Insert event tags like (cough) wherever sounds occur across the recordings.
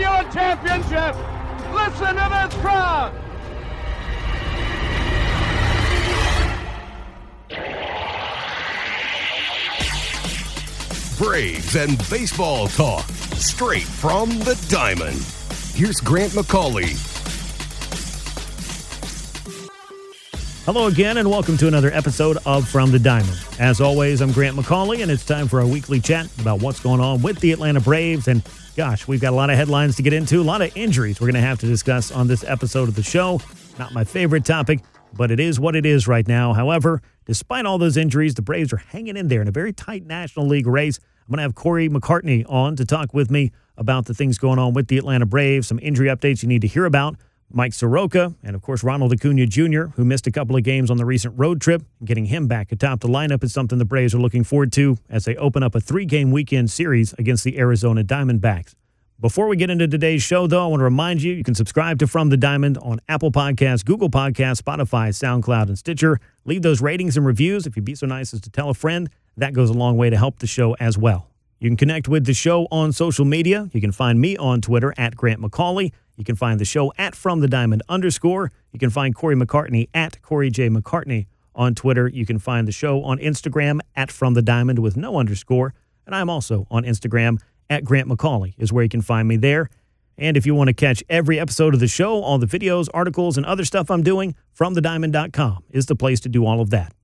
given championship. Listen to this crowd. Braves and baseball talk straight from the diamond. Here's Grant McCauley. Hello again, and welcome to another episode of From the Diamond. As always, I'm Grant McCauley, and it's time for our weekly chat about what's going on with the Atlanta Braves. And gosh, we've got a lot of headlines to get into, a lot of injuries we're going to have to discuss on this episode of the show. Not my favorite topic, but it is what it is right now. However, despite all those injuries, the Braves are hanging in there in a very tight National League race. I'm going to have Corey McCartney on to talk with me about the things going on with the Atlanta Braves, some injury updates you need to hear about. Mike Soroka, and of course Ronald Acuna Jr., who missed a couple of games on the recent road trip. Getting him back atop the lineup is something the Braves are looking forward to as they open up a three game weekend series against the Arizona Diamondbacks. Before we get into today's show, though, I want to remind you you can subscribe to From the Diamond on Apple Podcasts, Google Podcasts, Spotify, SoundCloud, and Stitcher. Leave those ratings and reviews if you'd be so nice as to tell a friend. That goes a long way to help the show as well. You can connect with the show on social media. You can find me on Twitter at Grant McCauley. You can find the show at From the Diamond underscore. You can find Corey McCartney at Corey J. McCartney on Twitter. You can find the show on Instagram at From the Diamond with no underscore. And I'm also on Instagram at Grant McCauley, is where you can find me there. And if you want to catch every episode of the show, all the videos, articles, and other stuff I'm doing, FromTheDiamond.com is the place to do all of that.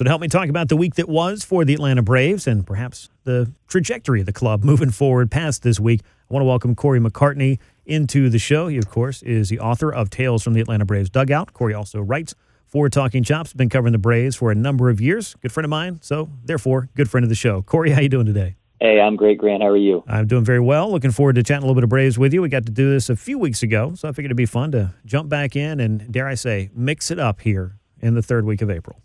So, to help me talk about the week that was for the Atlanta Braves and perhaps the trajectory of the club (laughs) moving forward past this week, I want to welcome Corey McCartney into the show. He, of course, is the author of Tales from the Atlanta Braves Dugout. Corey also writes for Talking Chops, been covering the Braves for a number of years. Good friend of mine, so therefore, good friend of the show. Corey, how you doing today? Hey, I'm great, Grant. How are you? I'm doing very well. Looking forward to chatting a little bit of Braves with you. We got to do this a few weeks ago, so I figured it'd be fun to jump back in and, dare I say, mix it up here in the third week of April.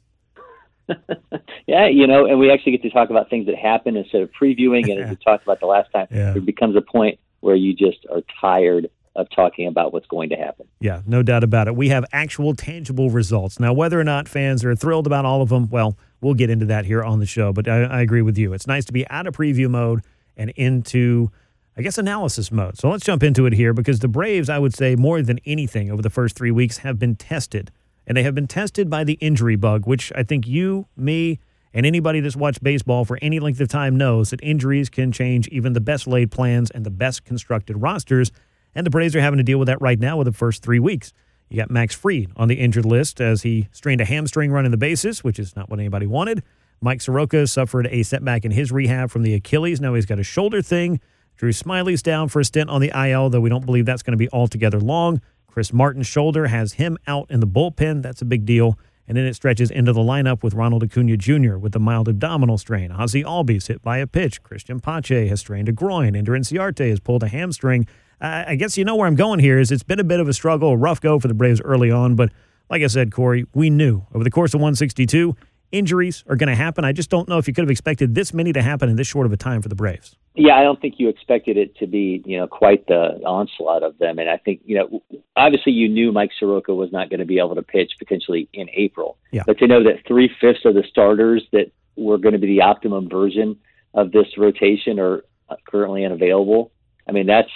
(laughs) yeah, you know, and we actually get to talk about things that happen instead of previewing. And as we (laughs) talked about the last time, Yeah. there becomes a point where you just are tired of talking about what's going to happen. Yeah, no doubt about it. We have actual tangible results. Now, whether or not fans are thrilled about all of them, well, we'll get into that here on the show. But I, I agree with you. It's nice to be out of preview mode and into, I guess, analysis mode. So let's jump into it here because the Braves, I would say, more than anything over the first three weeks, have been tested. And they have been tested by the injury bug, which I think you, me, and anybody that's watched baseball for any length of time knows that injuries can change even the best laid plans and the best constructed rosters. And the Braves are having to deal with that right now with the first three weeks. You got Max Fried on the injured list as he strained a hamstring running the bases, which is not what anybody wanted. Mike Soroka suffered a setback in his rehab from the Achilles. Now he's got a shoulder thing. Drew Smyly's down for a stint on the IL, though we don't believe that's going to be altogether long. Chris Martin's shoulder has him out in the bullpen. That's a big deal. And then it stretches into the lineup with Ronald Acuna Jr. with a mild abdominal strain. Ozzy Albies hit by a pitch. Christian Pache has strained a groin. Ender Inciarte has pulled a hamstring. I I guess you know where I'm going here is it's been a bit of a struggle, a rough go for the Braves early on. But like I said, Corey, we knew over the course of 162, injuries are going to happen. I just don't know if you could have expected this many to happen in this short of a time for the Braves. Yeah, I don't think you expected it to be, you know, quite the onslaught of them. And I think, you know, obviously you knew Mike Soroka was not going to be able to pitch potentially in April. Yeah. But to know that three fifths of the starters that were going to be the optimum version of this rotation are currently unavailable. I mean, that's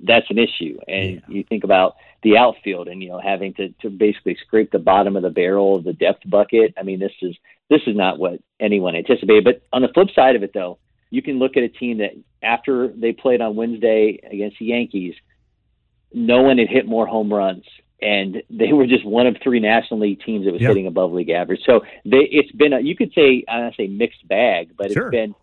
that's an issue. And you think about the outfield and you know having to to basically scrape the bottom of the barrel of the depth bucket. I mean, this is this is not what anyone anticipated. But on the flip side of it, though, you can look at a team that after they played on Wednesday against the Yankees, no one had hit more home runs. And they were just one of three National League teams that was Yeah. hitting above league average. So they, it's been, a, you could say, I don't say mixed bag, but Sure. it's been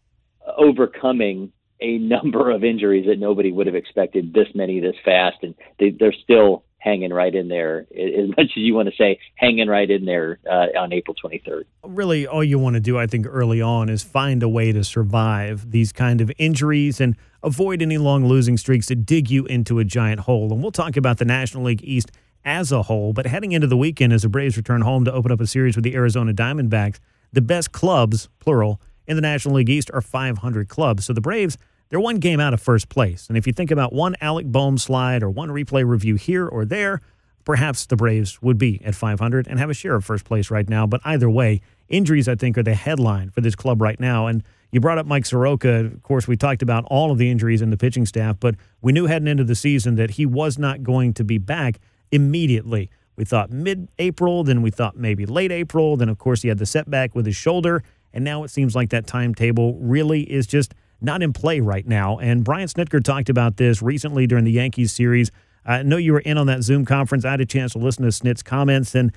overcoming a number of injuries that nobody would have expected this many this fast, and they, they're still hanging right in there as much as you want to say hanging right in there uh, on April 23rd. Really, all you want to do, I think, early on is find a way to survive these kind of injuries and avoid any long losing streaks that dig you into a giant hole. And we'll talk about the National League East as a whole, but heading into the weekend as the Braves return home to open up a series with the Arizona Diamondbacks, the best clubs, plural, in the National League East are 500 clubs. So the Braves they're one game out of first place. And if you think about one Alec Bohm slide or one replay review here or there, perhaps the Braves would be at 500 and have a share of first place right now. But either way, injuries, I think, are the headline for this club right now. And you brought up Mike Soroka. Of course, we talked about all of the injuries in the pitching staff, but we knew heading into the season that he was not going to be back immediately. We thought mid April, then we thought maybe late April. Then, of course, he had the setback with his shoulder. And now it seems like that timetable really is just not in play right now. And Brian Snitker talked about this recently during the Yankees series. I know you were in on that Zoom conference. I had a chance to listen to Snit's comments, and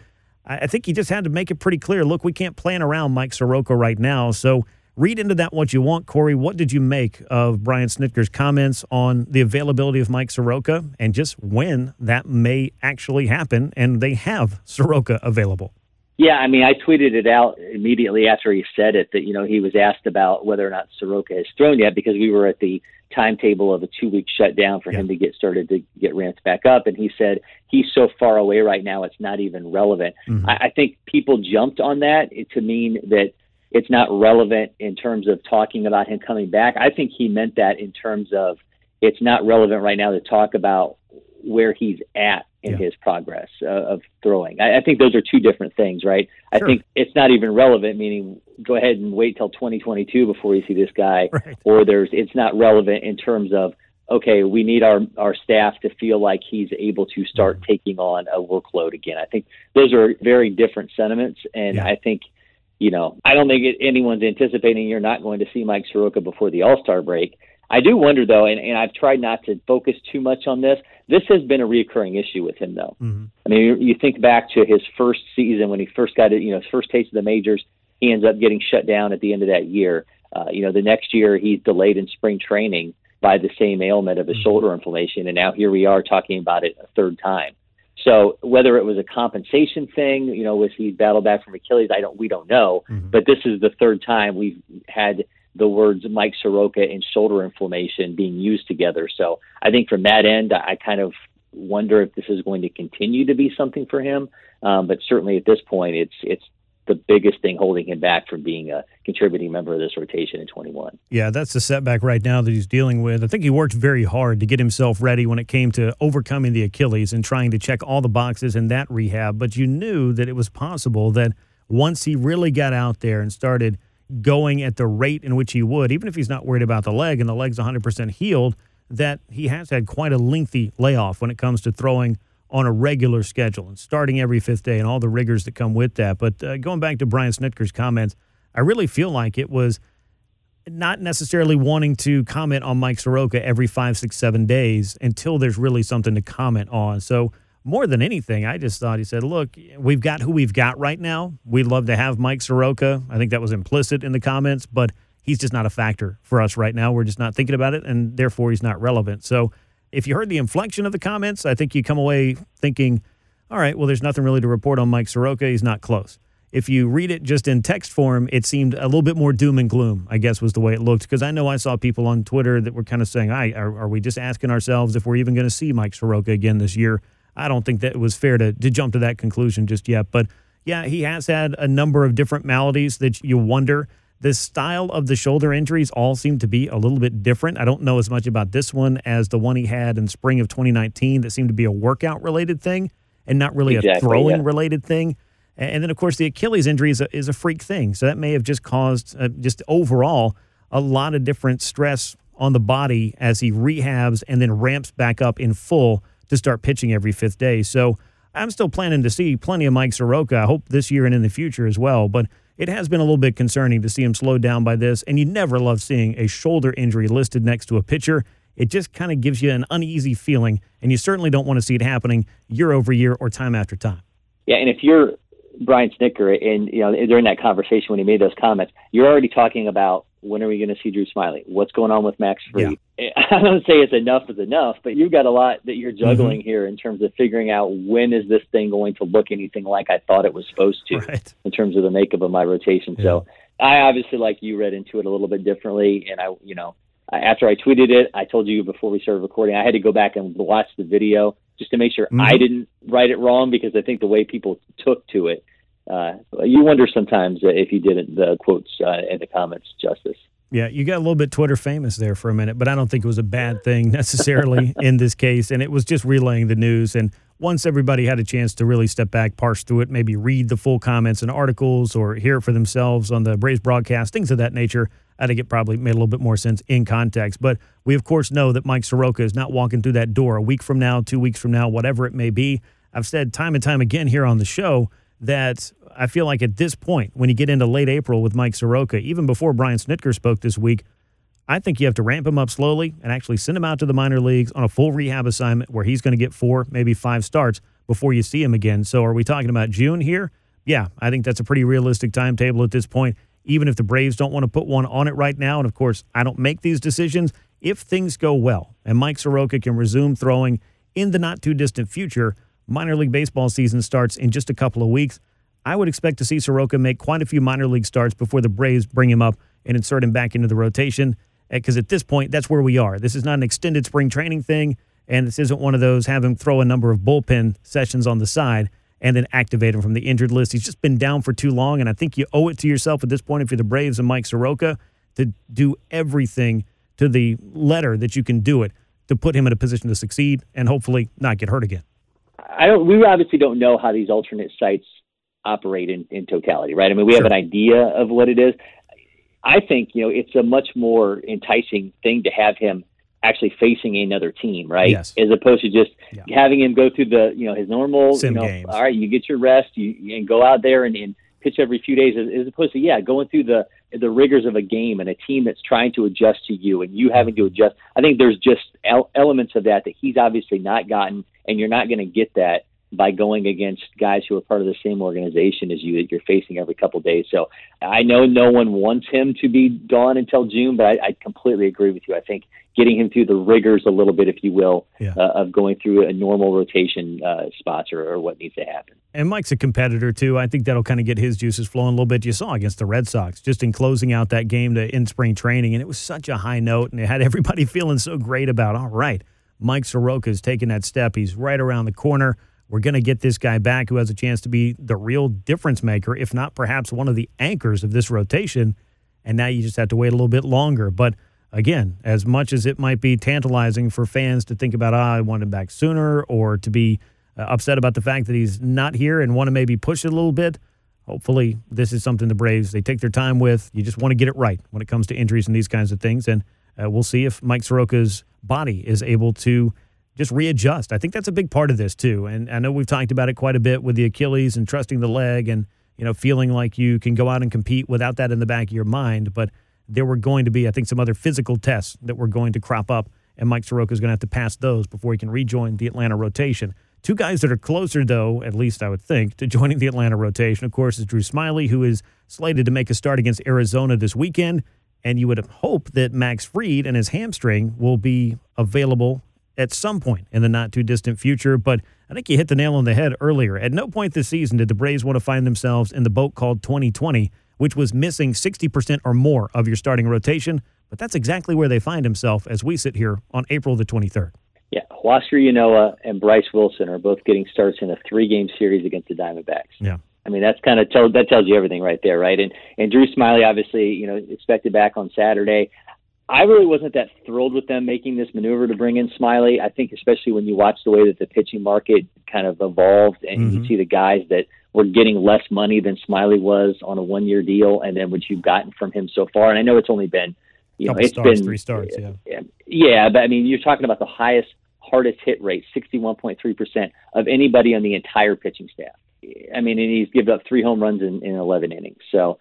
I think he just had to make it pretty clear look, we can't plan around Mike Soroka right now. So read into that what you want, Corey. What did you make of Brian Snitker's comments on the availability of Mike Soroka and just when that may actually happen and they have Soroka available? Yeah, I mean, I tweeted it out immediately after he said it that you know he was asked about whether or not Soroka has thrown yet because we were at the timetable of a two week shutdown for yeah. him to get started to get ramped back up, and he said he's so far away right now it's not even relevant. Mm-hmm. I, I think people jumped on that to mean that it's not relevant in terms of talking about him coming back. I think he meant that in terms of it's not relevant right now to talk about where he's at in yeah. his progress uh, of throwing. I, I, think those are two different things, right? Sure. I think it's not even relevant, meaning go ahead and wait till 2022 before you see this guy, (laughs) right. or there's it's not relevant in terms of okay, we need our our staff to feel like he's able to start mm-hmm. taking on a workload again. I think those are very different sentiments, and yeah. I think. You know, I don't think it, anyone's anticipating you're not going to see Mike Soroka before the All Star break. I do wonder though, and, and I've tried not to focus too much on this. This has been a reoccurring issue with him though. Mm-hmm. I mean, you, you think back to his first season when he first got it, you know, his first taste of the majors. He ends up getting shut down at the end of that year. Uh, you know, the next year he's delayed in spring training by the same ailment of his mm-hmm. shoulder inflammation, and now here we are talking about it a third time. So whether it was a compensation thing, you know, was he battled back from Achilles? I don't, we don't know. Mm-hmm. But this is the third time we've had the words Mike Soroka and shoulder inflammation being used together. So I think from that end, I kind of wonder if this is going to continue to be something for him. Um, but certainly at this point, it's it's the biggest thing holding him back from being a contributing member of this rotation in 21. Yeah, that's the setback right now that he's dealing with. I think he worked very hard to get himself ready when it came to overcoming the Achilles and trying to check all the boxes in that rehab. But you knew that it was possible that once he really got out there and started going at the rate in which he would, even if he's not worried about the leg and the leg's 100% healed, that he has had quite a lengthy layoff when it comes to throwing on a regular schedule and starting every fifth day and all the rigors that come with that. But uh, going back to Brian Snitker's comments, I really feel like it was not necessarily wanting to comment on Mike Soroka every five, six, seven days until there's really something to comment on. So more than anything, I just thought he said, "Look, we've got who we've got right now. We'd love to have Mike Soroka. I think that was implicit in the comments, but he's just not a factor for us right now. We're just not thinking about it, and therefore he's not relevant." So, if you heard the inflection of the comments, I think you come away thinking, "All right, well, there's nothing really to report on Mike Soroka. He's not close." If you read it just in text form, it seemed a little bit more doom and gloom. I guess was the way it looked because I know I saw people on Twitter that were kind of saying, "I are, are we just asking ourselves if we're even going to see Mike Soroka again this year?" I don't think that it was fair to, to jump to that conclusion just yet. But yeah, he has had a number of different maladies that you wonder. The style of the shoulder injuries all seem to be a little bit different. I don't know as much about this one as the one he had in spring of 2019 that seemed to be a workout related thing and not really exactly, a throwing yeah. related thing. And then, of course, the Achilles injury is a, is a freak thing. So that may have just caused, uh, just overall, a lot of different stress on the body as he rehabs and then ramps back up in full to start pitching every fifth day. So I'm still planning to see plenty of Mike Soroka. I hope this year and in the future as well. But it has been a little bit concerning to see him slowed down by this. And you never love seeing a shoulder injury listed next to a pitcher. It just kind of gives you an uneasy feeling, and you certainly don't want to see it happening year over year or time after time. Yeah, and if you're Brian Snitker, and you know during that conversation when he made those comments, you're already talking about when are we going to see Drew Smyly? What's going on with Max Fried? Yeah. (laughs) I don't say it's enough is enough, but you've got a lot that you're juggling mm-hmm. here in terms of figuring out when is this thing going to look anything like I thought it was supposed to right. in terms of the makeup of my rotation. Yeah. So I obviously, like you, read into it a little bit differently, and I, you know, after I tweeted it, I told you before we started recording, I had to go back and watch the video just to make sure mm-hmm. I didn't write it wrong because I think the way people took to it, uh, you wonder sometimes if you didn't the quotes uh, in the comments justice. Yeah, you got a little bit Twitter famous there for a minute, but I don't think it was a bad thing (laughs) necessarily in this case. And it was just relaying the news. And once everybody had a chance to really step back, parse through it, maybe read the full comments and articles or hear it for themselves on the Braves broadcast, things of that nature, I think it probably made a little bit more sense in context. But we, of course, know that Mike Soroka is not walking through that door a week from now, two weeks from now, whatever it may be. I've said time and time again here on the show that I feel like at this point, when you get into late April with Mike Soroka, even before Brian Snitker spoke this week, I think you have to ramp him up slowly and actually send him out to the minor leagues on a full rehab assignment where he's going to get four, maybe five starts before you see him again. So, are we talking about June here? Yeah, I think that's a pretty realistic timetable at this point even if the Braves don't want to put one on it right now. And of course, I don't make these decisions. If things go well and Mike Soroka can resume throwing in the not too distant future, minor league baseball season starts in just a couple of weeks. I would expect to see Soroka make quite a few minor league starts before the Braves bring him up and insert him back into the rotation. Eh, because at this point, that's where we are. This is not an extended spring training thing, and this isn't one of those have him throw a number of bullpen sessions on the side and then activate him from the injured list. He's just been down for too long, and I think you owe it to yourself at this point, if you're the Braves and Mike Soroka, to do everything to the letter that you can do it to put him in a position to succeed and hopefully not get hurt again. I don't. We obviously don't know how these alternate sites operate in, in totality, right? I mean, we sure. have an idea of what it is. I think you know it's a much more enticing thing to have him actually facing another team, right? Yes. As opposed to just yeah. having him go through the, you know, his normal, Sim you know, games. all right, you get your rest, you and go out there and, and pitch every few days, as, as opposed to yeah, going through the the rigors of a game and a team that's trying to adjust to you and you having to adjust. I think there's just el- elements of that that he's obviously not gotten, and you're not going to get that by going against guys who are part of the same organization as you that you're facing every couple of days. So I know no one wants him to be gone until June, but I, I completely agree with you. I think getting him through the rigors a little bit, if you will, yeah. uh, of going through a normal rotation uh, spots or, or, what needs to happen. And Mike's a competitor too. I think that'll kind of get his juices flowing a little bit. You saw against the Red Sox just in closing out that game to in spring training, and it was such a high note, and it had (laughs) everybody feeling so great about. All right, Mike Soroka's taking that step. He's right around the corner. We're going to get this guy back who has a chance to be the real difference maker, if not perhaps one of the anchors of this rotation. And now you just have to wait a little bit longer. But again, as much as it might be tantalizing for fans to think about, ah, I want him back sooner, or to be uh, upset about the fact that he's not here and want to maybe push it a little bit, hopefully this is something the Braves they take their time with. You just want to get it right when it comes to injuries and these kinds of things, and uh, we'll see if Mike Soroka's body is able to just readjust. I think that's a big part of this too. And I know we've talked about it quite a bit with the Achilles and trusting the leg and you know feeling like you can go out and compete without that in the back of your mind. But there were going to be, I think, some other physical tests that were going to crop up, and Mike Soroka is going to have to pass those before he can rejoin the Atlanta rotation. Two guys that are closer, though, at least I would think, to joining the Atlanta rotation, of course, is Drew Smyly, who is slated to make a start against Arizona this weekend. And you would hope that Max Fried and his hamstring will be available at some point in the not too distant future. But I think you hit the nail on the head earlier. At no point this season did the Braves want to find themselves in the boat called 2020, which was missing 60% or more of your starting rotation. But that's exactly where they find himself as we sit here on April the 23rd. Yeah, Huascar Ynoa and Bryce Wilson are both getting starts in a three-game series against the Diamondbacks. Yeah. I mean, that's kind of tell, that tells you everything right there, right? And and Drew Smyly, obviously, you know, expected back on Saturday. I really wasn't that thrilled with them making this maneuver to bring in Smyly. I think, especially when you watch the way that the pitching market kind of evolved, and mm-hmm. you see the guys that were getting less money than Smyly was on a one-year deal, and then what you've gotten from him so far. And I know it's only been, you Couple know, it's stars, been three stars, yeah, yeah, yeah. But I mean, you're talking about the highest, hardest hit rate, 61.3 percent of anybody on the entire pitching staff. I mean, and he's given up three home runs in, in 11 innings. So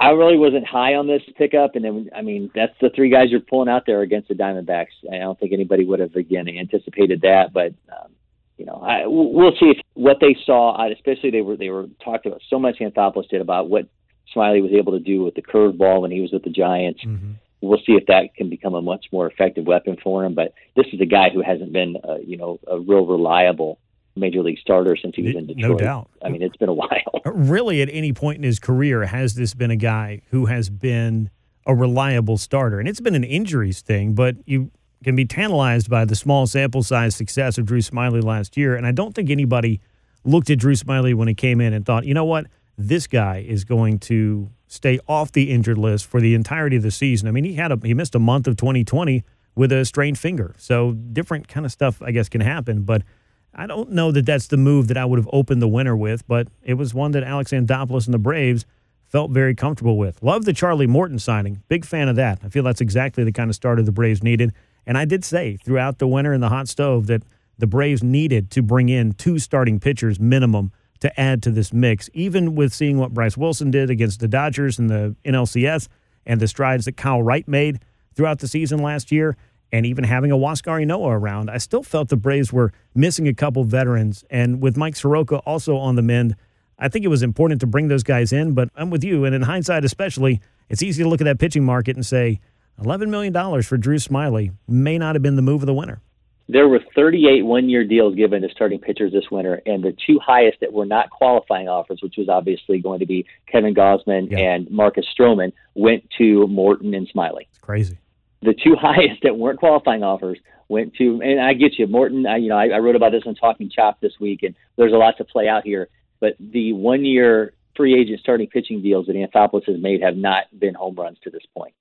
I really wasn't high on this pickup, and then I mean that's the three guys you're pulling out there against the Diamondbacks. I don't think anybody would have again anticipated that, but um, you know I, we'll see if what they saw. Especially they were they were talked about so much. Anthopoulos did about what Smyly was able to do with the curveball when he was with the Giants. Mm-hmm. We'll see if that can become a much more effective weapon for him. But this is a guy who hasn't been, uh, you know, a real reliable major league starter since he was in Detroit. No doubt. I mean, it's been a (laughs) while. Uh, really, at any point in his career, has this been a guy who has been a reliable starter? And it's been an injuries thing, but you can be tantalized by the small sample size success of Drew Smyly last year. And I don't think anybody looked at Drew Smyly when he came in and thought, you know what, this guy is going to stay off the injured list for the entirety of the season. I mean, he had a he missed a month of 2020 with a strained finger, so different kind of stuff I guess can happen. But I don't know that that's the move that I would have opened the winter with, but it was one that Alex Anthopoulos and the Braves felt very comfortable with. Love the Charlie Morton signing. Big fan of that. I feel that's exactly the kind of starter the Braves needed. And I did say throughout the winter in the hot stove that the Braves needed to bring in two starting pitchers minimum to add to this mix, even with seeing what Bryce Wilson did against the Dodgers in the NLCS and the strides that Kyle Wright made throughout the season last year, and even having a Huascar Ynoa around. I still felt the Braves were missing a couple veterans. And with Mike Soroka also on the mend, I think it was important to bring those guys in. But I'm with you. And in hindsight, especially, it's easy to look at that pitching market and say, $11 million for Drew Smyly may not have been the move of the winter. There were 38 one year deals given to starting pitchers this winter, and the two highest that were not qualifying offers, which was obviously going to be Kevin Gausman yeah. and Marcus Stroman, went to Morton and Smyly. It's crazy. The two (laughs) highest that weren't qualifying offers went to, and I get you, Morton. I, you know, I, I wrote about this on Talking Chop this week, and there's a lot to play out here. But the one year free agent starting pitching deals that Anthopoulos has made have not been home runs to this point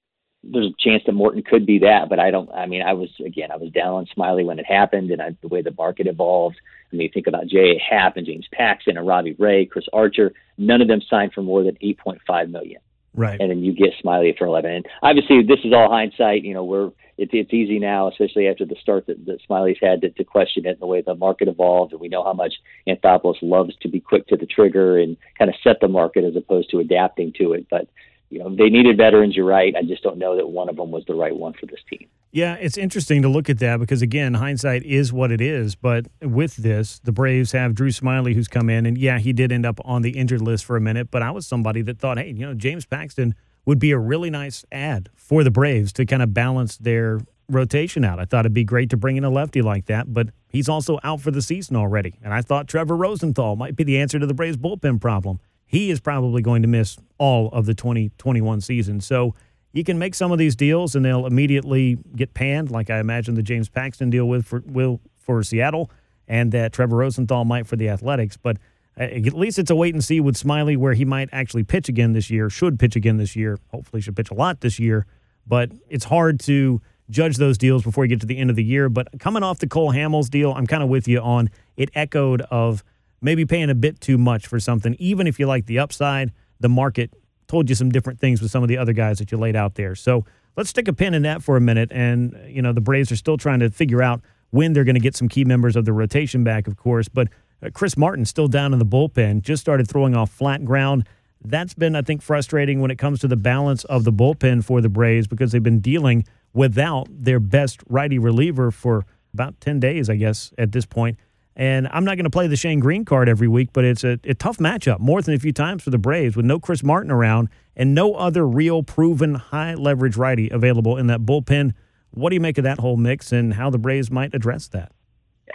there's a chance that Morton could be that, but I don't. I mean, I was again, I was down on Smyly when it happened, and I, the way the market evolved. I mean, you think about J.A. Happ and James Paxton and Robbie Ray, Chris Archer. None of them signed for more than 8.5 million. Right. And then you get Smyly for 11. And obviously, this is all hindsight. You know, we're it's it's easy now, especially after the start that, that Smyly's had to, to question it and the way the market evolved, and we know how much Anthopoulos loves to be quick to the trigger and kind of set the market as opposed to adapting to it. But you know, they needed veterans. You're right. I just don't know that one of them was the right one for this team. Yeah, it's interesting to look at that because again, hindsight is what it is. But with this, the Braves have Drew Smyly who's come in, and yeah, he did end up on the injured list for a minute. But I was somebody that thought, hey, you know, James Paxton would be a really nice ad for the Braves to kind of balance their rotation out. I thought it'd be great to bring in a lefty like that, but he's also out for the season already. And I thought Trevor Rosenthal might be the answer to the Braves bullpen problem he is probably going to miss all of the 2021 season. So you can make some of these deals and they'll immediately get panned, like I imagine the James Paxton deal with for will for Seattle, and that Trevor Rosenthal might for the Athletics. But uh, at least it's a wait and see with Smyly where he might actually pitch again this year, should pitch again this year. Hopefully, should pitch a lot this year. But it's hard to judge those deals before you get to the end of the year. But coming off the Cole Hamels deal, I'm kind of with you on it. Echoed of maybe paying a bit too much for something, even if you like the upside. The market told you some different things with some of the other guys that you laid out there. So let's stick a pin in that for a minute. And, you know, the Braves are still trying to figure out when they're going to get some key members of the rotation back, of course. But uh, Chris Martin still down in the bullpen, just started throwing off flat ground. That's been, I think, frustrating when it comes to the balance of the bullpen for the Braves because they've been dealing without their best righty reliever for about 10 days, I guess, at this point. And I'm not going to play the Shane Greene card every week, but it's a, a, tough matchup more than a few times for the Braves with no Chris Martin around and no other real proven high leverage righty available in that bullpen. What do you make of that whole mix and how the Braves might address that?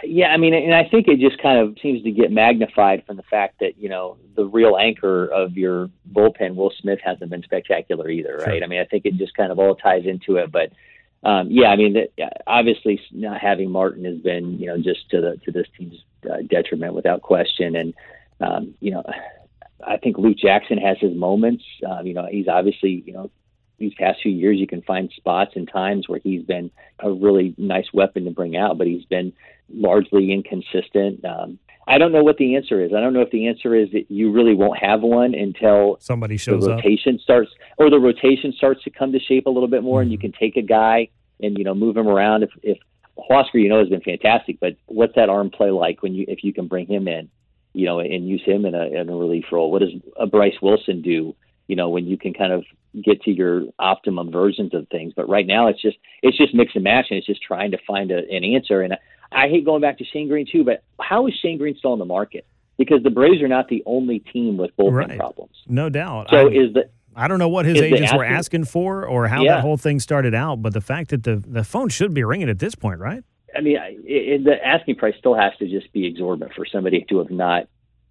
Yeah, I mean, and I think it just kind of seems to get magnified from the fact that, you know, the real anchor of your bullpen, Will Smith, hasn't been spectacular either, right? Sure. I mean, I think it just kind of all ties into it. But um, yeah, I mean, obviously not having Martin has been, you know, just to the to this team's uh, detriment without question. And um, you know, I think Luke Jackson has his moments. Um, you know, he's obviously, you know, these past few years you can find spots and times where he's been a really nice weapon to bring out, but he's been largely inconsistent. Um, I don't know what the answer is. I don't know if the answer is that you really won't have one until somebody shows the rotation up. starts, or the rotation starts to come to shape a little bit more, mm-hmm. and you mm-hmm. can take a guy and you know move him around. If if Huascar, you know, has been fantastic, but what's that arm play like when you if you can bring him in, you know, and use him in a in a relief role? What does a Bryce Wilson do? You know, when you can kind of get to your optimum versions of things. But right now, it's just it's just mix and match, and it's just trying to find a, an answer. And I hate going back to Shane Greene too, but how is Shane Greene still on the market? because the Braves are not the only team with bullpen Right. problems. No doubt. So I, is the I don't know what his agents were asking- asking for or how Yeah. that whole thing started out, but the fact that the, the phone should be ringing at this point, right? I mean, I, it, the asking price still has to just be exorbitant for somebody to have not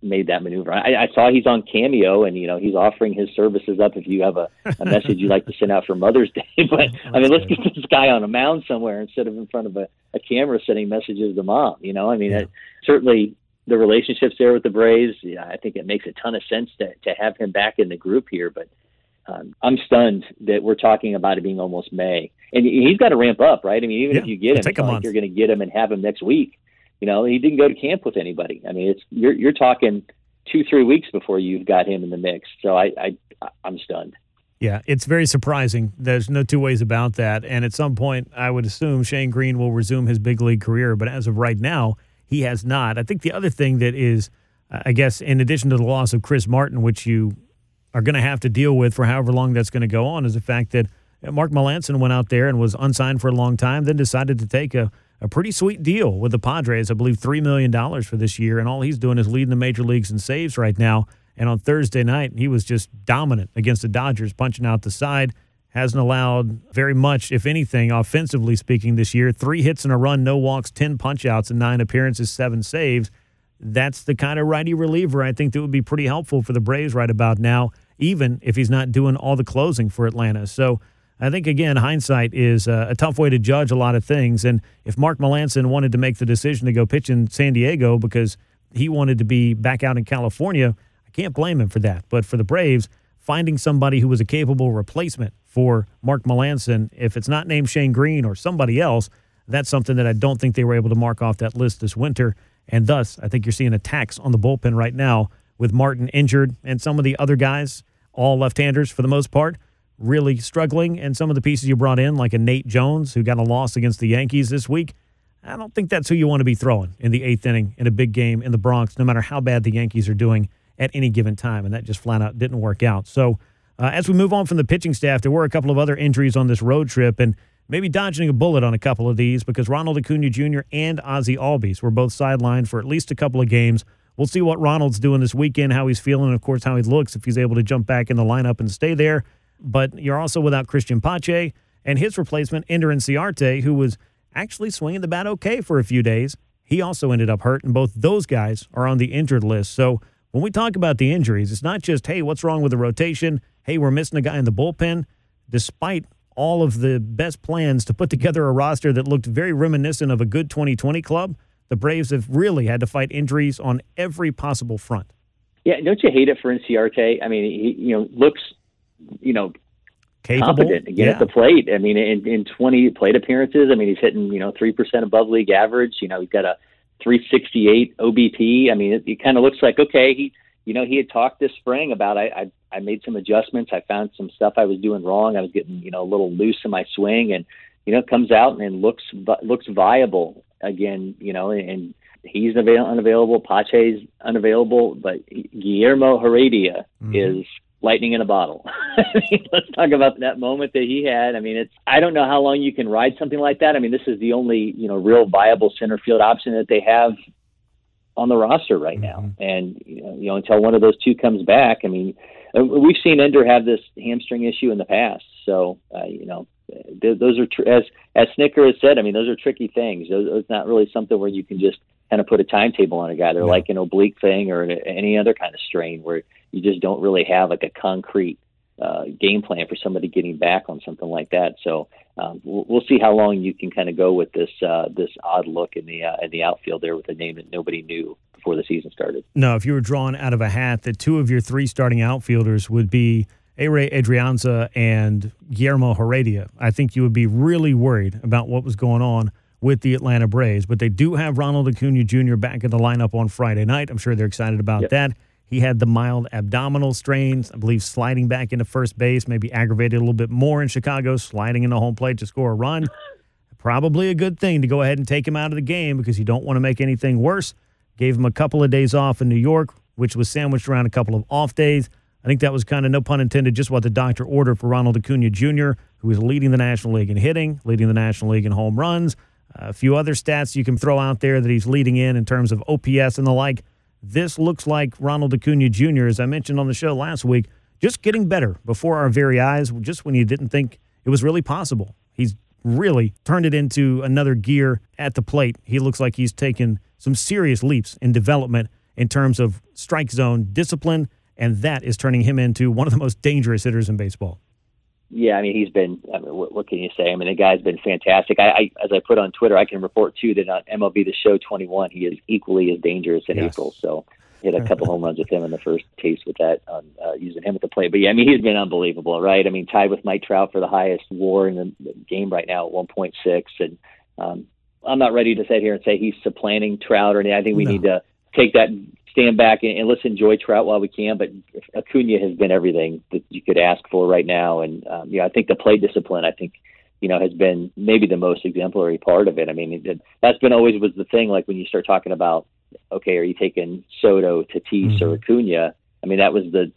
made that maneuver. I, I saw he's on Cameo, and you know he's offering his services up if you have a, a (laughs) message you'd like to send out for Mother's Day. (laughs) but I mean, let's get this guy on a mound somewhere instead of in front of a, a camera sending messages to mom. You know, I mean, Yeah. it, certainly the relationships there with the Braves. Yeah, I think it makes a ton of sense to to have him back in the group here, but. Um, I'm stunned that we're talking about it being almost May, and he's got to ramp up, right? I mean, even Yeah, if you get him, take it's a not like you're going to get him and have him next week. You know, he didn't go to camp with anybody. I mean, it's you're you're talking two three weeks before you've got him in the mix. So I, I I'm stunned. Yeah, it's very surprising. There's no two ways about that. And at some point, I would assume Shane Greene will resume his big league career. But as of right now, he has not. I think the other thing that is, uh, I guess, in addition to the loss of Chris Martin, which you are going to have to deal with for however long that's going to go on, is the fact that Mark Melancon went out there and was unsigned for a long time, then decided to take a, a pretty sweet deal with the Padres. I believe $3 million for this year. And all he's doing is leading the major leagues in saves right now. And on Thursday night, he was just dominant against the Dodgers, punching out the side. Hasn't allowed very much, if anything, offensively speaking, this year. Three hits and a run, no walks, 10 punchouts, and nine appearances, seven saves. That's the kind of righty reliever I think that would be pretty helpful for the Braves right about now, even if he's not doing all the closing for Atlanta. So I think, again, hindsight is uh, a tough way to judge a lot of things. And if Mark Melancon wanted to make the decision to go pitch in San Diego because he wanted to be back out in California, I can't blame him for that. But for the Braves, finding somebody who was a capable replacement for Mark Melancon, if it's not named Shane Greene or somebody else, that's something that I don't think they were able to mark off that list this winter. And thus, I think you're seeing attacks on the bullpen right now with Martin injured and some of the other guys, all left handers for the most part, really struggling. And some of the pieces you brought in, like a Nate Jones, who got a loss against the Yankees this week, I don't think that's who you want to be throwing in the eighth inning in a big game in the Bronx, no matter how bad the Yankees are doing at any given time. And that just flat out didn't work out. So, uh, as we move on from the pitching staff, there were a couple of other injuries on this road trip, and maybe dodging a bullet on a couple of these because Ronald Acuna Jr. and Ozzy Albies were both sidelined for at least a couple of games. We'll see what Ronald's doing this weekend, how he's feeling, and of course, how he looks if he's able to jump back in the lineup and stay there. But you're also without Christian Pache and his replacement, Ender Inciarte, who was actually swinging the bat okay for a few days. He also ended up hurt, and both those guys are on the injured list. So when we talk about the injuries, it's not just, hey, what's wrong with the rotation? Hey, we're missing a guy in the bullpen. Despite all of the best plans to put together a roster that looked very reminiscent of a good 2020 club, the Braves have really had to fight injuries on every possible front. Yeah, don't you hate it for Inciarte? I mean, he you know looks you know Capable. competent again yeah. at the plate. I mean, in, in 20 plate appearances, I mean, he's hitting, you know, 3% above league average. You know, he's got a 368 OBP. I mean, it, it kind of looks like, okay, he, you know, he had talked this spring about, I, I, I made some adjustments. I found some stuff I was doing wrong. I was getting, you know, a little loose in my swing and, you know, it comes out and looks, looks viable again, you know, and, and he's avail- unavailable. Pache's unavailable, but Guillermo Heredia Mhm. is lightning in a bottle. (laughs) I mean, Let's talk about that moment that he had. I mean, it's I don't know how long you can ride something like that. I mean, this is the only you know real viable center field option that they have on the roster right now. And you know, you know until one of those two comes back, I mean, uh, we've seen Ender have this hamstring issue in the past. So uh, you know, th- those are tr- as as Snitker has said. I mean, those are tricky things. Those, it's not really something where you can just kind of put a timetable on a guy. They're No. like an oblique thing or an- any other kind of strain where you just don't really have like a concrete uh, game plan for somebody getting back on something like that. So um, we'll, we'll see how long you can kind of go with this uh, this odd look in the uh, in the outfield there with a name that nobody knew before the season started. No, if you were drawn out of a hat that two of your three starting outfielders would be Ehire Adrianza and Guillermo Heredia, I think you would be really worried about what was going on with the Atlanta Braves. But they do have Ronald Acuna Jr. back in the lineup on Friday night. I'm sure they're excited about Yep. that. He had the mild abdominal strains, I believe sliding back into first base, maybe aggravated a little bit more in Chicago, sliding into home plate to score a run. (laughs) Probably a good thing to go ahead and take him out of the game because you don't want to make anything worse. Gave him a couple of days off in New York, which was sandwiched around a couple of off days. I think that was kind of, no pun intended, just what the doctor ordered for Ronald Acuna Jr., who is leading the National League in hitting, leading the National League in home runs. a few other stats you can throw out there that he's leading in in terms of OPS and the like. This looks like Ronald Acuna Jr., as I mentioned on the show last week, just getting better before our very eyes, just when you didn't think it was really possible. He's really turned it into another gear at the plate. He looks like he's taken some serious leaps in development in terms of strike zone discipline, and that is turning him into one of the most dangerous hitters in baseball. Yeah, I mean he's been. I mean, what, what can you say? I mean the guy's been fantastic. I, I, as I put on Twitter, I can report too that on MLB The Show 21, he is equally as dangerous in yes. April. So hit a couple (laughs) home runs with him in the first taste with that, um, uh, using him at the plate. But yeah, I mean, he's been unbelievable, right? I mean, tied with Mike Trout for the highest WAR in the game right now at 1.6, and um, I'm not ready to sit here and say he's supplanting Trout or anything. I think we no. need to take that, stand back, and, and let's enjoy Trout while we can. But Acuna has been everything that you could ask for right now, and um, yeah, I think the play discipline, I think you know, has been maybe the most exemplary part of it. I mean, it, that's been always was the thing. Like when you start talking about okay, are you taking Soto, Tatis, mm-hmm. or Acuna? I mean, that was the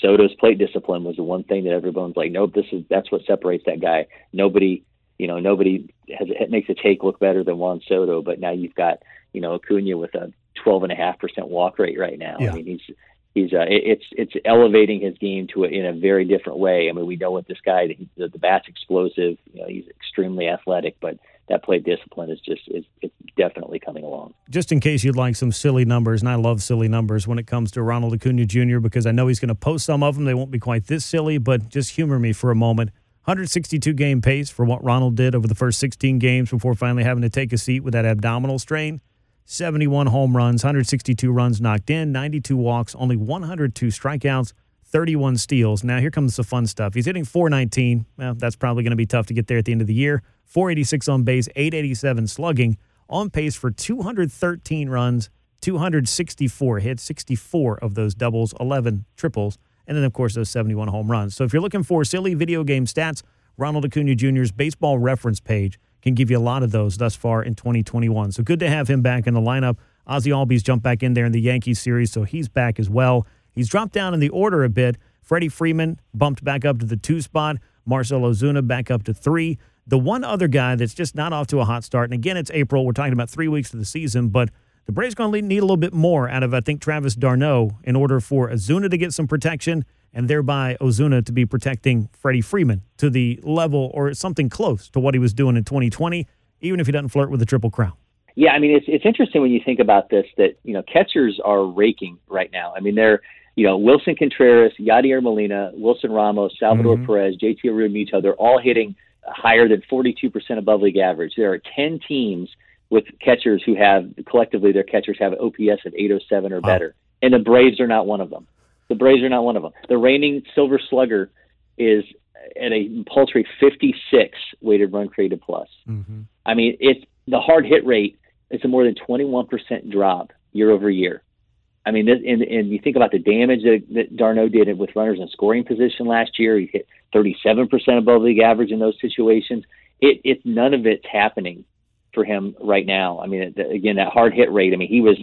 Soto's plate discipline was the one thing that everyone's like, nope, this is that's what separates that guy. Nobody, you know, nobody has it makes a take look better than Juan Soto, but now you've got you know Acuna with a twelve and a half percent walk rate right now. Yeah. I mean, he's he's uh, it's it's elevating his game to a, in a very different way. I mean, we know what this guy the, the bat's explosive. You know, he's extremely athletic, but that play discipline is just is it's definitely coming along. Just in case you'd like some silly numbers, and I love silly numbers when it comes to Ronald Acuna Jr. because I know he's going to post some of them. They won't be quite this silly, but just humor me for a moment. 162 game pace for what Ronald did over the first 16 games before finally having to take a seat with that abdominal strain. 71 home runs, 162 runs knocked in, 92 walks, only 102 strikeouts, 31 steals. Now here comes the fun stuff. He's hitting 419. Well, that's probably going to be tough to get there at the end of the year. 486 on base, 887 slugging, on pace for 213 runs, 264 hits, 64 of those doubles, 11 triples, and then, of course, those 71 home runs. So if you're looking for silly video game stats, Ronald Acuna Jr.'s baseball reference page can give you a lot of those thus far in 2021. So good to have him back in the lineup. Ozzy Albies jumped back in there in the Yankees series, so he's back as well. He's dropped down in the order a bit. Freddie Freeman bumped back up to the two spot. Marcell Ozuna back up to three. The one other guy that's just not off to a hot start, and again, it's April. We're talking about three weeks of the season, but the Braves going to need a little bit more out of, I think, Travis d'Arnaud in order for Ozuna to get some protection and thereby Ozuna to be protecting Freddie Freeman to the level or something close to what he was doing in 2020, even if he doesn't flirt with the Triple Crown. Yeah, I mean, it's, it's interesting when you think about this that, you know, catchers are raking right now. I mean, they're, you know, Willson Contreras, Yadier Molina, Wilson Ramos, Salvador mm-hmm. Perez, JT Realmuto, they're all hitting higher than 42% above league average. There are 10 teams with catchers who have collectively their catchers have OPS of 807 or better, and the Braves are not one of them. The Braves are not one of them. The reigning Silver Slugger is at a paltry 56 weighted run created plus. Mm-hmm. I mean, it's the hard hit rate is a more than 21% drop year over year. I mean, this, and, and you think about the damage that, that d'Arnaud did with runners in scoring position last year. He hit 37% above league average in those situations. It, it none of it's happening for him right now. I mean, again, that hard hit rate. I mean, he was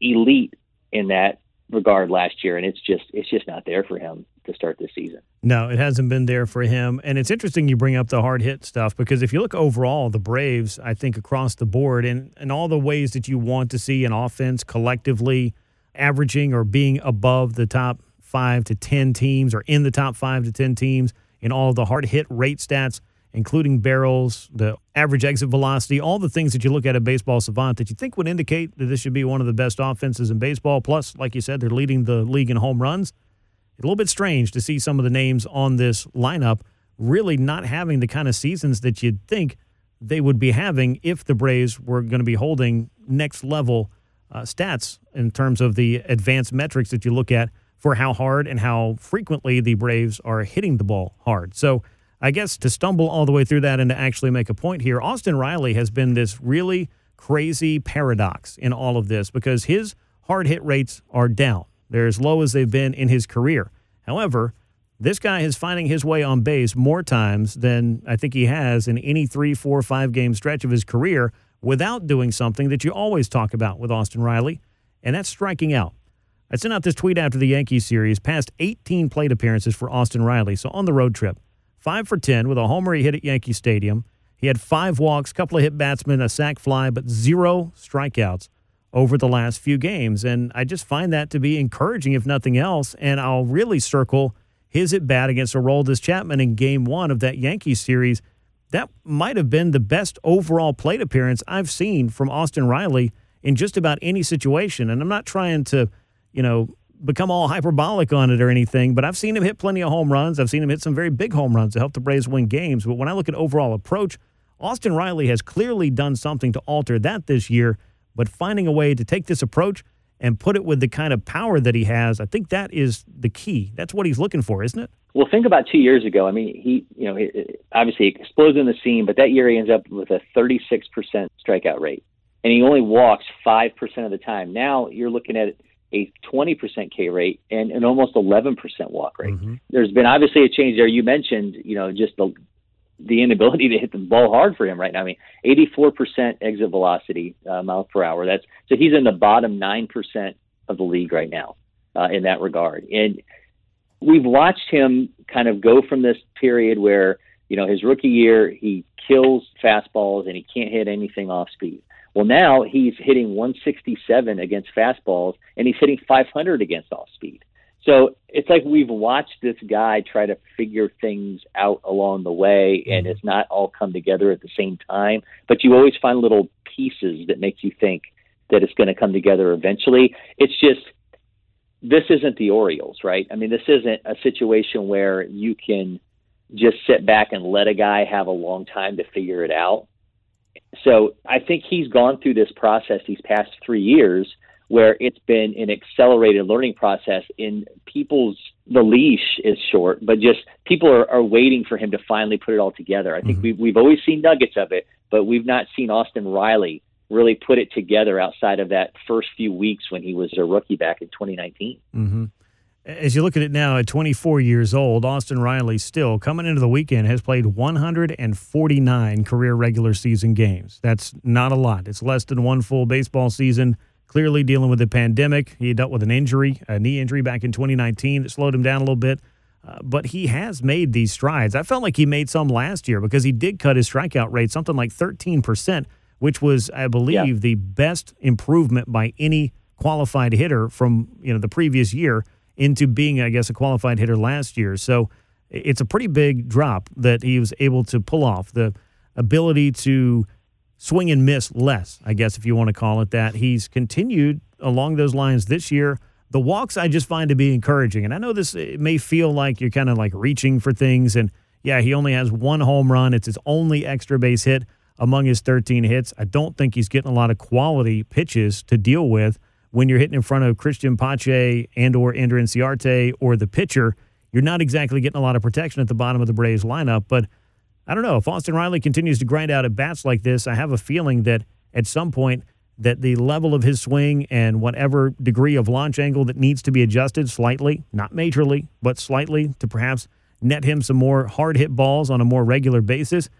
elite in that regard last year, and it's just it's just not there for him to start this season. No, it hasn't been there for him. And it's interesting you bring up the hard hit stuff because if you look overall, the Braves, I think across the board, and and all the ways that you want to see an offense collectively averaging or being above the top five to 10 teams or in the top five to 10 teams in all the hard hit rate stats, including barrels, the average exit velocity, all the things that you look at at Baseball Savant that you think would indicate that this should be one of the best offenses in baseball. Plus, like you said, they're leading the league in home runs. A little bit strange to see some of the names on this lineup really not having the kind of seasons that you'd think they would be having if the Braves were going to be holding next level uh, stats in terms of the advanced metrics that you look at for how hard and how frequently the Braves are hitting the ball hard. So, I guess to stumble all the way through that and to actually make a point here, Austin Riley has been this really crazy paradox in all of this because his hard hit rates are down. They're as low as they've been in his career. However, this guy is finding his way on base more times than I think he has in any three, four, five game stretch of his career without doing something that you always talk about with Austin Riley, and that's striking out. I sent out this tweet after the Yankees series, past 18 plate appearances for Austin Riley. So on the road trip, five for 10 with a homer he hit at Yankee Stadium. He had five walks, couple of hit batsmen, a sac fly, but zero strikeouts over the last few games. And I just find that to be encouraging, if nothing else. And I'll really circle his at bat against Aroldis Chapman in game one of that Yankees series. That might have been the best overall plate appearance I've seen from Austin Riley in just about any situation. And I'm not trying to, you know, become all hyperbolic on it or anything, but I've seen him hit plenty of home runs. I've seen him hit some very big home runs to help the Braves win games. But when I look at overall approach, Austin Riley has clearly done something to alter that this year, but finding a way to take this approach and put it with the kind of power that he has, I think that is the key. That's what he's looking for, isn't it? Well, think about two years ago. I mean, he, you know, he, obviously explodes in the scene, but that year he ends up with a 36% strikeout rate, and he only walks 5% of the time. Now you're looking at a 20% K rate and an almost 11% walk rate. Mm-hmm. There's been obviously a change there. You mentioned, you know, just the the inability (laughs) to hit the ball hard for him right now. I mean, 84% exit velocity uh, miles per hour. That's so he's in the bottom nine percent of the league right now uh, in that regard. And we've watched him kind of go from this period where you know his rookie year he kills fastballs and he can't hit anything off speed. Well, now he's hitting 167 against fastballs and he's hitting 500 against off speed. So it's like we've watched this guy try to figure things out along the way, and mm-hmm. it's not all come together at the same time. But you always find little pieces that make you think that it's going to come together eventually. It's just this isn't the Orioles, right? I mean, this isn't a situation where you can just sit back and let a guy have a long time to figure it out. So I think he's gone through this process these past three years where it's been an accelerated learning process in people's the leash is short but just people are, are waiting for him to finally put it all together i think mm-hmm. we've, we've always seen nuggets of it but we've not seen austin riley really put it together outside of that first few weeks when he was a rookie back in 2019 mm-hmm. As you look at it now at 24 years old austin riley still coming into the weekend has played 149 career regular season games that's not a lot it's less than one full baseball season clearly dealing with the pandemic. He dealt with an injury, a knee injury back in 2019 that slowed him down a little bit. Uh, but he has made these strides. I felt like he made some last year because he did cut his strikeout rate something like 13%, which was, I believe, yeah. the best improvement by any qualified hitter from you know the previous year into being, I guess, a qualified hitter last year. So it's a pretty big drop that he was able to pull off. The ability to swing and miss less, I guess, if you want to call it that. He's continued along those lines this year. The walks I just find to be encouraging. And I know this may feel like you're kind of like reaching for things. And yeah, he only has one home run. It's his only extra base hit among his 13 hits. I don't think he's getting a lot of quality pitches to deal with when you're hitting in front of Christian Pache and or Ender Inciarte or the pitcher. You're not exactly getting a lot of protection at the bottom of the Braves lineup, but – I don't know if Austin Riley continues to grind out at bats like this. I have a feeling that at some point that the level of his swing and whatever degree of launch angle that needs to be adjusted slightly, not majorly, but slightly to perhaps net him some more hard hit balls on a more regular basis.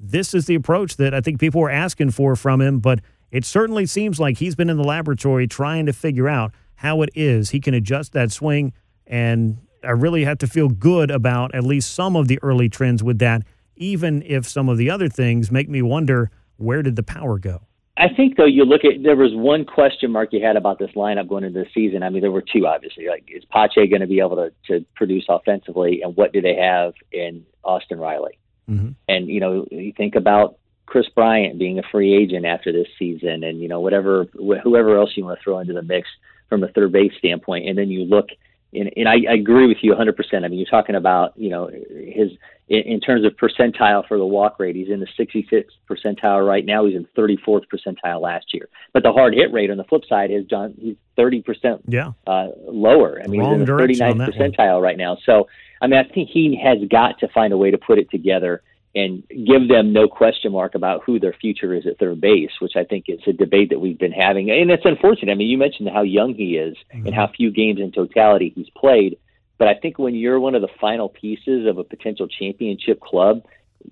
This is the approach that I think people were asking for from him, but it certainly seems like he's been in the laboratory trying to figure out how it is he can adjust that swing. And I really have to feel good about at least some of the early trends with that even if some of the other things make me wonder where did the power go? I think though you look at there was one question mark you had about this lineup going into the season. I mean, there were two obviously. Like, is Pache going to be able to to produce offensively, and what do they have in Austin Riley? Mm-hmm. And you know, you think about Kris Bryant being a free agent after this season, and you know whatever wh- whoever else you want to throw into the mix from a third base standpoint, and then you look and, and I, I agree with you 100%. I mean, you're talking about, you know, his in, in terms of percentile for the walk rate, he's in the 66th percentile right now. He's in 34th percentile last year. But the hard hit rate on the flip side is John. He's 30% yeah. uh, lower. I mean, Wrong he's in the 39th percentile one. right now. So, I mean, I think he has got to find a way to put it together and give them no question mark about who their future is at third base, which I think is a debate that we've been having. And it's unfortunate. I mean, you mentioned how young he is mm-hmm. and how few games in totality he's played. But I think when you're one of the final pieces of a potential championship club,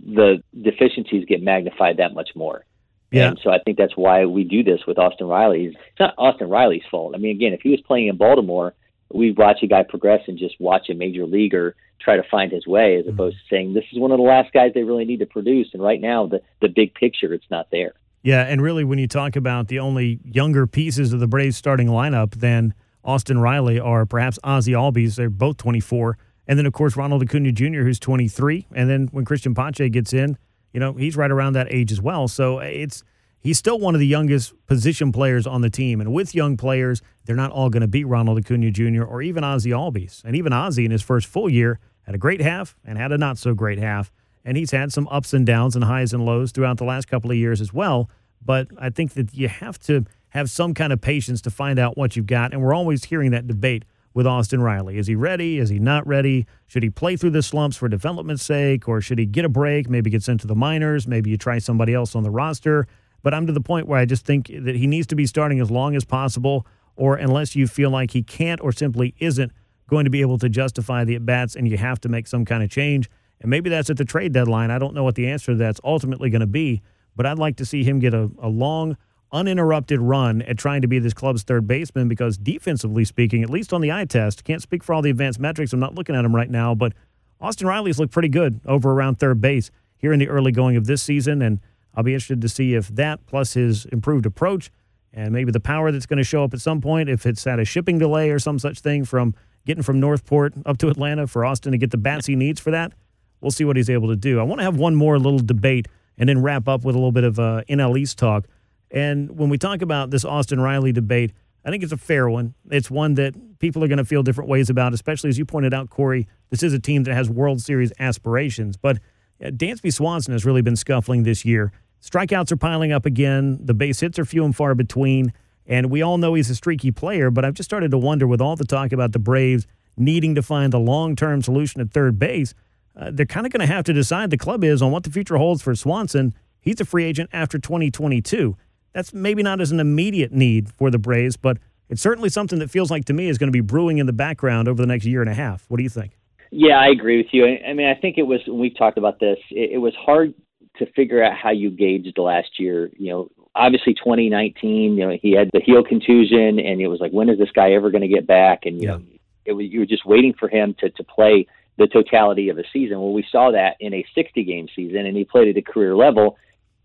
the deficiencies get magnified that much more. Yeah. And so I think that's why we do this with Austin Riley. It's not Austin Riley's fault. I mean, again, if he was playing in Baltimore, we watch a guy progress and just watch a major leaguer try to find his way as mm-hmm. opposed to saying this is one of the last guys they really need to produce and right now the the big picture it's not there Yeah, and really, when you talk about the only younger pieces of the Braves starting lineup then Austin Riley are perhaps Ozzie Albies, they're both 24. And then, of course, Ronald Acuna Jr., who's 23. And then when christian Pache gets in, you know, he's right around that age as well. So it's he's still one of the youngest position players on the team. And with young players, they're not all going to beat Ronald Acuna Jr. or even Ozzie Albies. And even Ozzie in his first full year had a great half and had a not so great half. And he's had some ups and downs and highs and lows throughout the last couple of years as well. But I think that you have to have some kind of patience to find out what you've got. And we're always hearing that debate with Austin Riley. Is he ready? Is he not ready? Should he play through the slumps for development's sake? Or should he get a break, maybe get sent to the minors? Maybe you try somebody else on the roster. But I'm to the point where I just think that he needs to be starting as long as possible, or unless you feel like he can't or simply isn't going to be able to justify the at bats and you have to make some kind of change. And maybe that's at the trade deadline. I don't know what the answer to that's ultimately going to be, but I'd like to see him get a, a long, uninterrupted run at trying to be this club's third baseman because defensively speaking, at least on the eye test, can't speak for all the advanced metrics. I'm not looking at him right now, but Austin Riley's looked pretty good over around third base here in the early going of this season. And I'll be interested to see if that plus his improved approach and maybe the power that's going to show up at some point, if it's at a shipping delay or some such thing from getting from North Port up to Atlanta for Austin to get the bats he needs for that, we'll see what he's able to do. I want to have one more little debate and then wrap up with a little bit of uh, NL East talk. And when we talk about this Austin Riley debate, I think it's a fair one. It's one that people are going to feel different ways about, especially as you pointed out, Cory. This is a team that has World Series aspirations, but Dansby Swanson has really been scuffling this year. Strikeouts are piling up again. The base hits are few and far between. And we all know he's a streaky player, but I've just started to wonder with all the talk about the Braves needing to find a long term solution at third base, uh, they're kind of going to have to decide the club is on what the future holds for Swanson. He's a free agent after 2022. That's maybe not as an immediate need for the Braves, but it's certainly something that feels like to me is going to be brewing in the background over the next year and a half. What do you think? Yeah, I agree with you. I mean, I think it was we talked about this, it, it was hard to figure out how you gauged last year. You know, obviously 2019, you know, he had the heel contusion, and it was like, when is this guy ever going to get back? And you yeah. know, it was you were just waiting for him to to play the totality of a season. Well, we saw that in a 60 game season, and he played at a career level.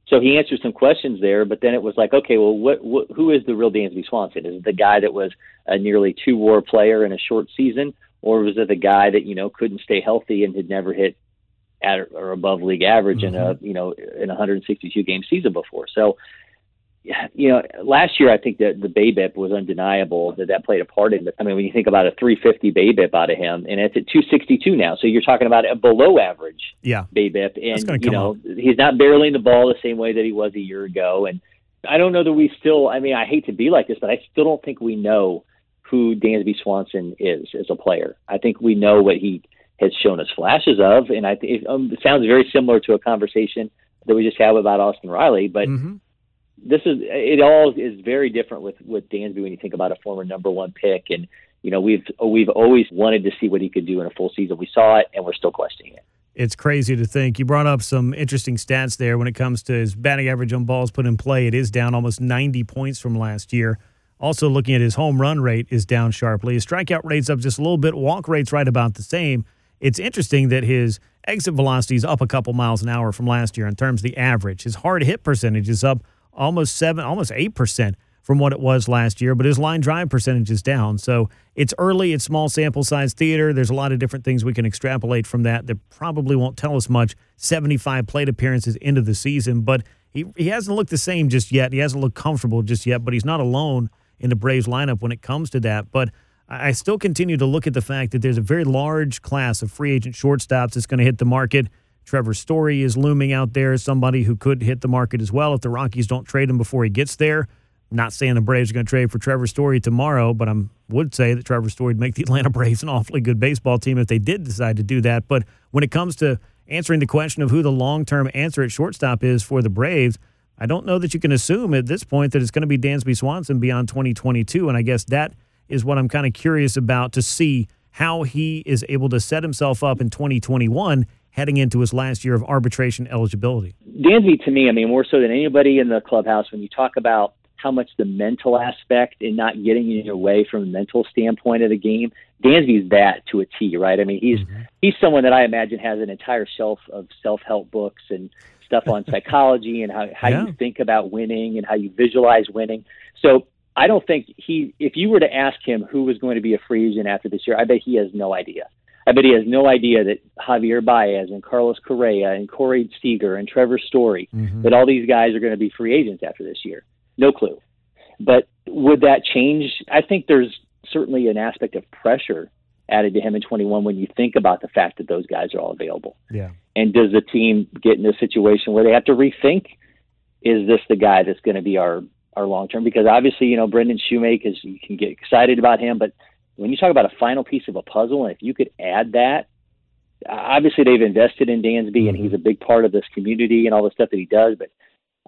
So he answered some questions there, but then it was like, okay, well, what, what who is the real Dansby Swanson? Is it the guy that was a nearly two WAR player in a short season, or was it the guy that you know couldn't stay healthy and had never hit at or above league average mm-hmm. in a mm-hmm. you know in a 162 game season before. So you know, last year I think that the BABIP was undeniable that that played a part in it. I mean, when you think about a 350 BABIP out of him, and it's at 262 now, so you're talking about a below average yeah. BABIP, and you know up. he's not barreling the ball the same way that he was a year ago. And I don't know that we still. I mean, I hate to be like this, but I still don't think we know who Dansby Swanson is as a player. I think we know what he has shown us flashes of, and I think it, um, it sounds very similar to a conversation that we just had about Austin Riley. But mm-hmm. this is it all is very different with with Dansby when you think about a former number one pick, and you know we've we've always wanted to see what he could do in a full season. We saw it, and we're still questioning it. It's crazy to think. You brought up some interesting stats there when it comes to his batting average on balls put in play. It is down almost 90 points from last year. Also, looking at his home run rate is down sharply. His strikeout rate's up just a little bit. Walk rate's right about the same it's interesting that his exit velocity is up a couple miles an hour from last year in terms of the average. His hard hit percentage is up almost seven, almost eight percent from what it was last year, but his line drive percentage is down. So it's early, it's small sample size theater. There's a lot of different things we can extrapolate from that that probably won't tell us much 75 plate appearances into the season, but he, he hasn't looked the same just yet. He hasn't looked comfortable just yet, but he's not alone in the Braves lineup when it comes to that. But I still continue to look at the fact that there's a very large class of free agent shortstops that's going to hit the market. Trevor Story is looming out there as somebody who could hit the market as well if the Rockies don't trade him before he gets there. I'm not saying the Braves are going to trade for Trevor Story tomorrow, but I would say that Trevor Story would make the (laughs) Atlanta Braves an awfully good baseball team if they did decide to do that. But when it comes to answering the question of who the long term answer at shortstop is for the Braves, I don't know that you can assume at this point that it's going to be Dansby Swanson beyond 2022. And I guess that – is what I'm kind of curious about to see how he is able to set himself up in 2021 heading into his last year of arbitration eligibility. Dansby, to me, I mean, more so than anybody in the clubhouse, when you talk about how much the mental aspect and not getting in your way from a mental standpoint of the game, Dansby's that to a T, right? I mean, he's mm-hmm. he's someone that I imagine has an entire shelf of self help books and stuff on (laughs) psychology and how, how Yeah. you think about winning and how you visualize winning. So I don't think he, if you were to ask him who was going to be a free agent after this year, I bet he has no idea. I bet he has no idea that Javier Baez and Carlos Correa and Corey Seager and Trevor Story, Mhm. that all these guys are going to be free agents after this year. No clue. But would that change? I think there's certainly an aspect of pressure added to him in 21 when you think about the fact that those guys are all available. Yeah. And does the team get in a situation where they have to rethink? Is this the guy that's going to be our our long term? Because obviously, you know, Braden Shewmake is you can get excited about him, but when you talk about a final piece of a puzzle, and if you could add that, obviously they've invested in Dansby, and he's mm-hmm. a big part of this community and all the stuff that he does. But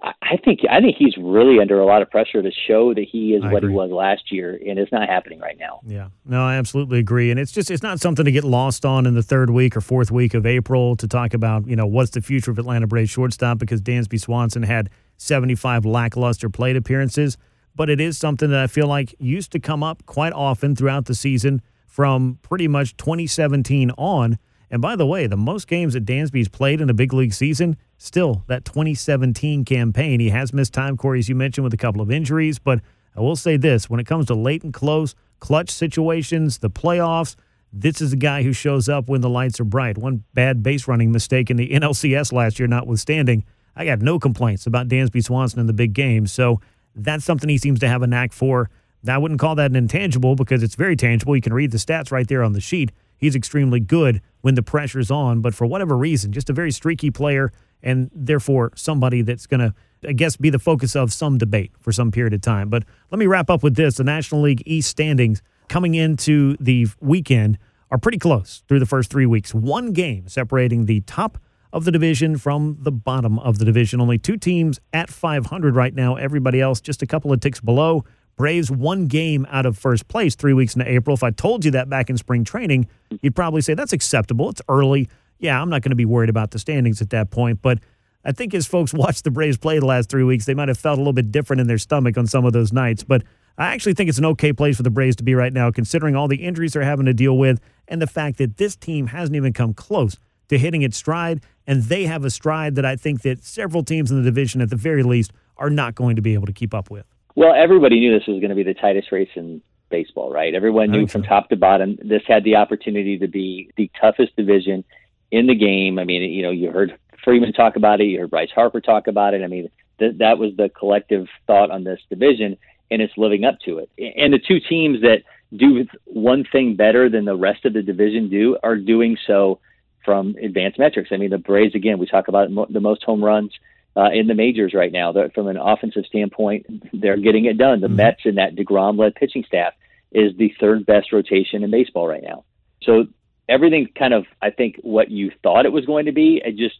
I I think I think he's really under a lot of pressure to show that he is I what agree. he was last year, and it's not happening right now. Yeah, no, I absolutely agree, and it's just it's not something to get lost on in the third week or fourth week of April to talk about you know what's the future of Atlanta Braves shortstop because Dansby Swanson had 75 lackluster plate appearances, but it is something that I feel like used to come up quite often throughout the season from pretty much 2017 on. And by the way, the most games that Dansby's played in a big league season, still that 2017 campaign. He has missed time, Cory, as you mentioned, with a couple of injuries. But I will say this when it comes to late and close, clutch situations, the playoffs, this is a guy who shows up when the lights are bright. One bad base running mistake in the NLCS last year, notwithstanding, I got no complaints about Dansby Swanson in the big game. So that's something he seems to have a knack for. I wouldn't call that an intangible because it's very tangible. You can read the stats right there on the sheet. He's extremely good when the pressure's on, but for whatever reason, just a very streaky player and therefore somebody that's going to, I guess, be the focus of some debate for some period of time. But let me wrap up with this the National League East standings coming into the weekend are pretty close through the first three weeks. One game separating the top of the division from the bottom of the division. Only two teams at 500 right now. Everybody else just a couple of ticks below. Braves one game out of first place three weeks into April. If I told you that back in spring training, you'd probably say that's acceptable. It's early. Yeah, I'm not going to be worried about the standings at that point. But I think as folks (laughs) watched the Braves play the last three weeks, they might have felt a little bit different in their stomach on some of those nights. But I actually think it's an okay place for the Braves to be right now, considering all the injuries they're having to deal with and the fact that this team hasn't even come close to hitting its stride. And they have a stride that I think that several teams in the division, at the very least, are not going to be able to keep up with. Well, everybody knew this was going to be the tightest race in baseball, right? Everyone knew from so. top to bottom this had the opportunity to be the toughest division in the game. I mean, you know, you heard Freeman talk about it, you heard Bryce Harper talk about it. I mean, th- that was the collective thought on this division, and it's living up to it. And the two teams that do one thing better than the rest of the division do are doing so from advanced metrics. I mean, the Braves again, we talk about mo- the most home runs uh, in the majors right now. They're, from an offensive standpoint, they're getting it done. The Mets and that Degrom-led pitching staff is the third best rotation in baseball right now. So everything kind of, I think, what you thought it was going to be, it just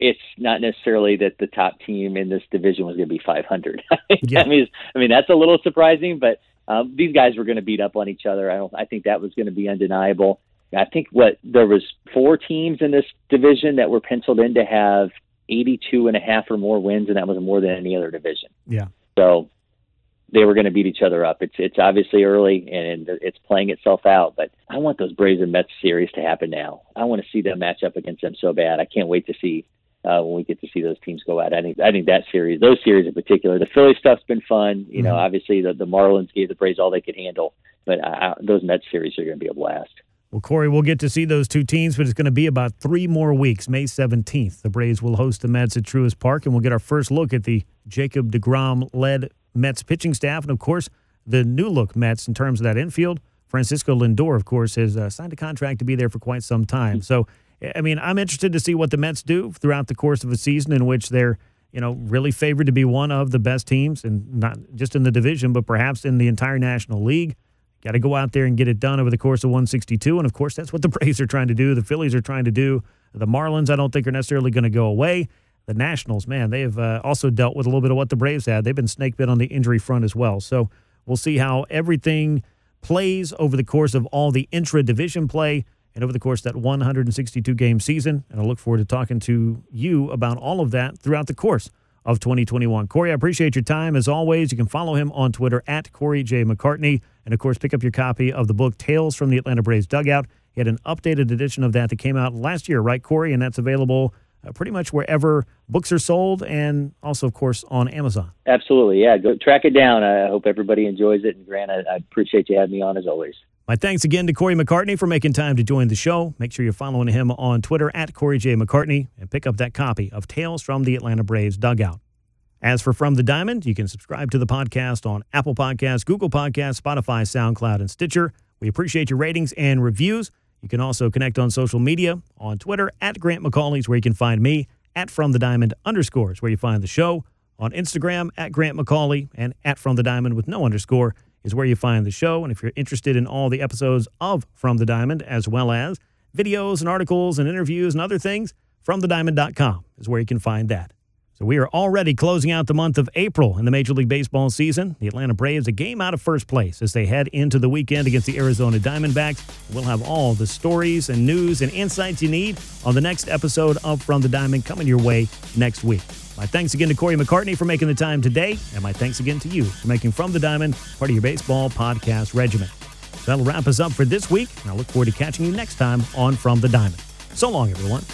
it's not necessarily that the top team in this division was going to be 500. (laughs) Yeah. I mean, I mean that's a little surprising, but um, these guys were going to beat up on each other. I don't. I think that was going to be undeniable. I think what there was four teams in this division that were penciled in to have 82 and a half or more wins, and that was more than any other division. Yeah. So they were going to beat each other up. It's it's obviously early and it's playing itself out, but I want those Braves and Mets series to happen now. I want to see them match up against them so bad. I can't wait to see uh, when we get to see those teams go out. I think I think that series, those series in particular, the Philly stuff's been fun. You know, Mhm. obviously the the Marlins gave the Braves all they could handle, but uh, those Mets series are going to be a blast. Well, Cory, we'll get to see those two teams, but it's going to be about three more weeks. May 17th, the Braves will host the Mets at Truist Park, and we'll get our first look at the Jacob DeGrom led Mets pitching staff. And of course, the new look Mets in terms of that infield. Francisco Lindor, of course, has uh, signed a contract to be there for quite some time. So, I mean, I'm interested to see what the Mets do throughout the course of a season in which they're, you know, really favored to be one of the best teams, and not just in the division, but perhaps in the entire National League. Got to go out there and get it done over the course of 162. And of course, that's what the (laughs) Braves are trying to do. The Phillies are trying to do. The Marlins, I don't think, are necessarily going to go away. The Nationals, man, they've uh, also dealt with a little bit of what the Braves had. They've been snake bit on the injury front as well. So we'll see how everything plays over the course of all the intra division play and over the course that 162 game season. And I look forward to talking to you about all of that throughout the course of 2021. Cory, I appreciate your time. As always, you can follow him on Twitter at Cory J. McCartney. And of course, pick up your copy of the book Tales from the Atlanta Braves Dugout. He had an updated edition of that that came out last year, right, Cory? And that's available uh, pretty much wherever books are sold and also, of course, on Amazon. Absolutely. Yeah. Go track it down. I hope everybody enjoys it. And Grant, I, I appreciate you having me on as always. My thanks again to Cory McCartney for making time to join the show. Make sure you're following him on Twitter at Cory J. McCartney and pick up that copy of Tales from the Atlanta Braves Dugout. As for From the Diamond, you can subscribe to the podcast on Apple Podcasts, Google Podcasts, Spotify, SoundCloud, and Stitcher. We appreciate your ratings and reviews. You can also connect on social media on Twitter at Grant McAuley's where you can find me at From the Diamond underscores where you find the show. On Instagram at Grant McAuley and at From the Diamond with no underscore is where you find the show. And if you're interested in all the episodes of From the Diamond, as well as videos and articles and interviews and other things, FromTheDiamond.com is where you can find that. So we are already closing out the month of April in the Major League Baseball season. The Atlanta Braves a game out of first place as they head into the weekend against the Arizona Diamondbacks. We'll have all the stories and news and insights you need on the next episode of From the Diamond coming your way next week. My thanks again to Cory McCartney for making the time today, and my thanks again to you for making From the Diamond part of your baseball podcast regimen. That'll wrap us up for this week, and I look forward to catching you next time on From the Diamond. So long, everyone.